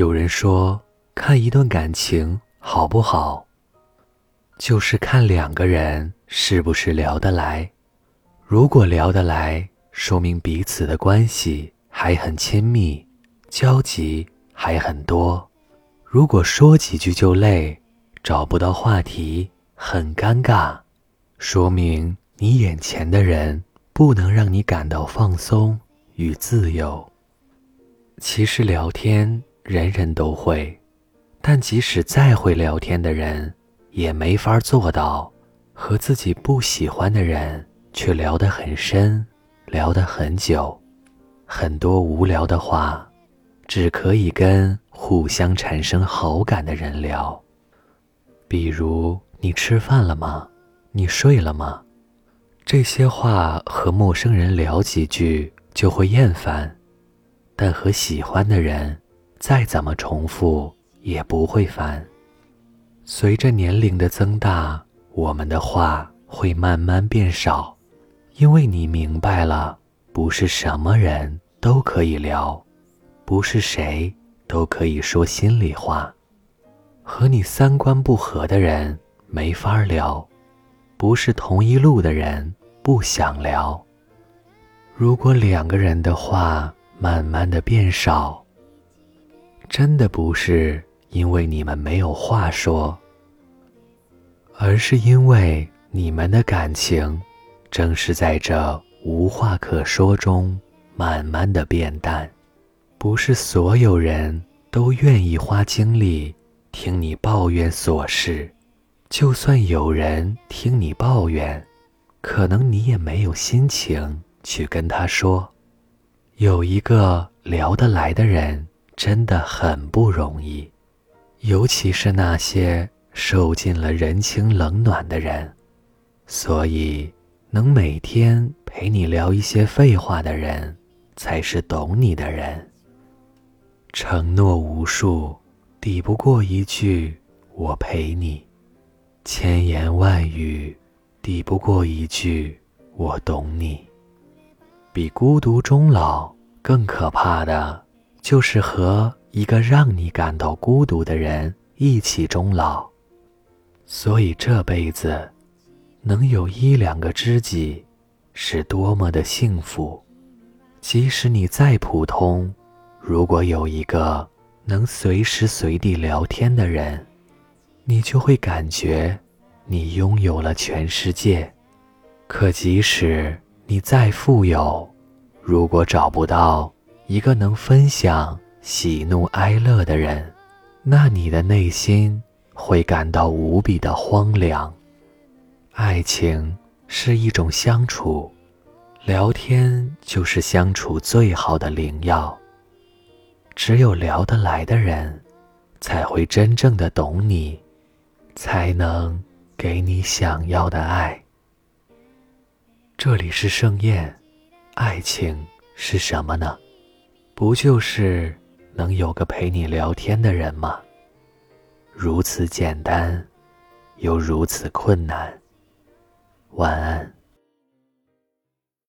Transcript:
有人说，看一段感情好不好，就是看两个人是不是聊得来。如果聊得来，说明彼此的关系还很亲密，交集还很多。如果说几句就累，找不到话题，很尴尬，说明你眼前的人不能让你感到放松与自由。其实聊天。人人都会，但即使再会聊天的人，也没法做到和自己不喜欢的人却聊得很深，聊得很久。很多无聊的话，只可以跟互相产生好感的人聊。比如“你吃饭了吗？你睡了吗？”这些话和陌生人聊几句就会厌烦，但和喜欢的人。再怎么重复也不会烦。随着年龄的增大，我们的话会慢慢变少，因为你明白了，不是什么人都可以聊，不是谁都可以说心里话。和你三观不合的人没法聊，不是同一路的人不想聊。如果两个人的话慢慢的变少，真的不是因为你们没有话说，而是因为你们的感情正是在这无话可说中慢慢的变淡。不是所有人都愿意花精力听你抱怨琐事，就算有人听你抱怨，可能你也没有心情去跟他说。有一个聊得来的人。真的很不容易，尤其是那些受尽了人情冷暖的人。所以，能每天陪你聊一些废话的人，才是懂你的人。承诺无数，抵不过一句“我陪你”；千言万语，抵不过一句“我懂你”。比孤独终老更可怕的。就是和一个让你感到孤独的人一起终老，所以这辈子能有一两个知己，是多么的幸福。即使你再普通，如果有一个能随时随地聊天的人，你就会感觉你拥有了全世界。可即使你再富有，如果找不到，一个能分享喜怒哀乐的人，那你的内心会感到无比的荒凉。爱情是一种相处，聊天就是相处最好的灵药。只有聊得来的人，才会真正的懂你，才能给你想要的爱。这里是盛宴，爱情是什么呢？不就是能有个陪你聊天的人吗？如此简单，又如此困难。晚安。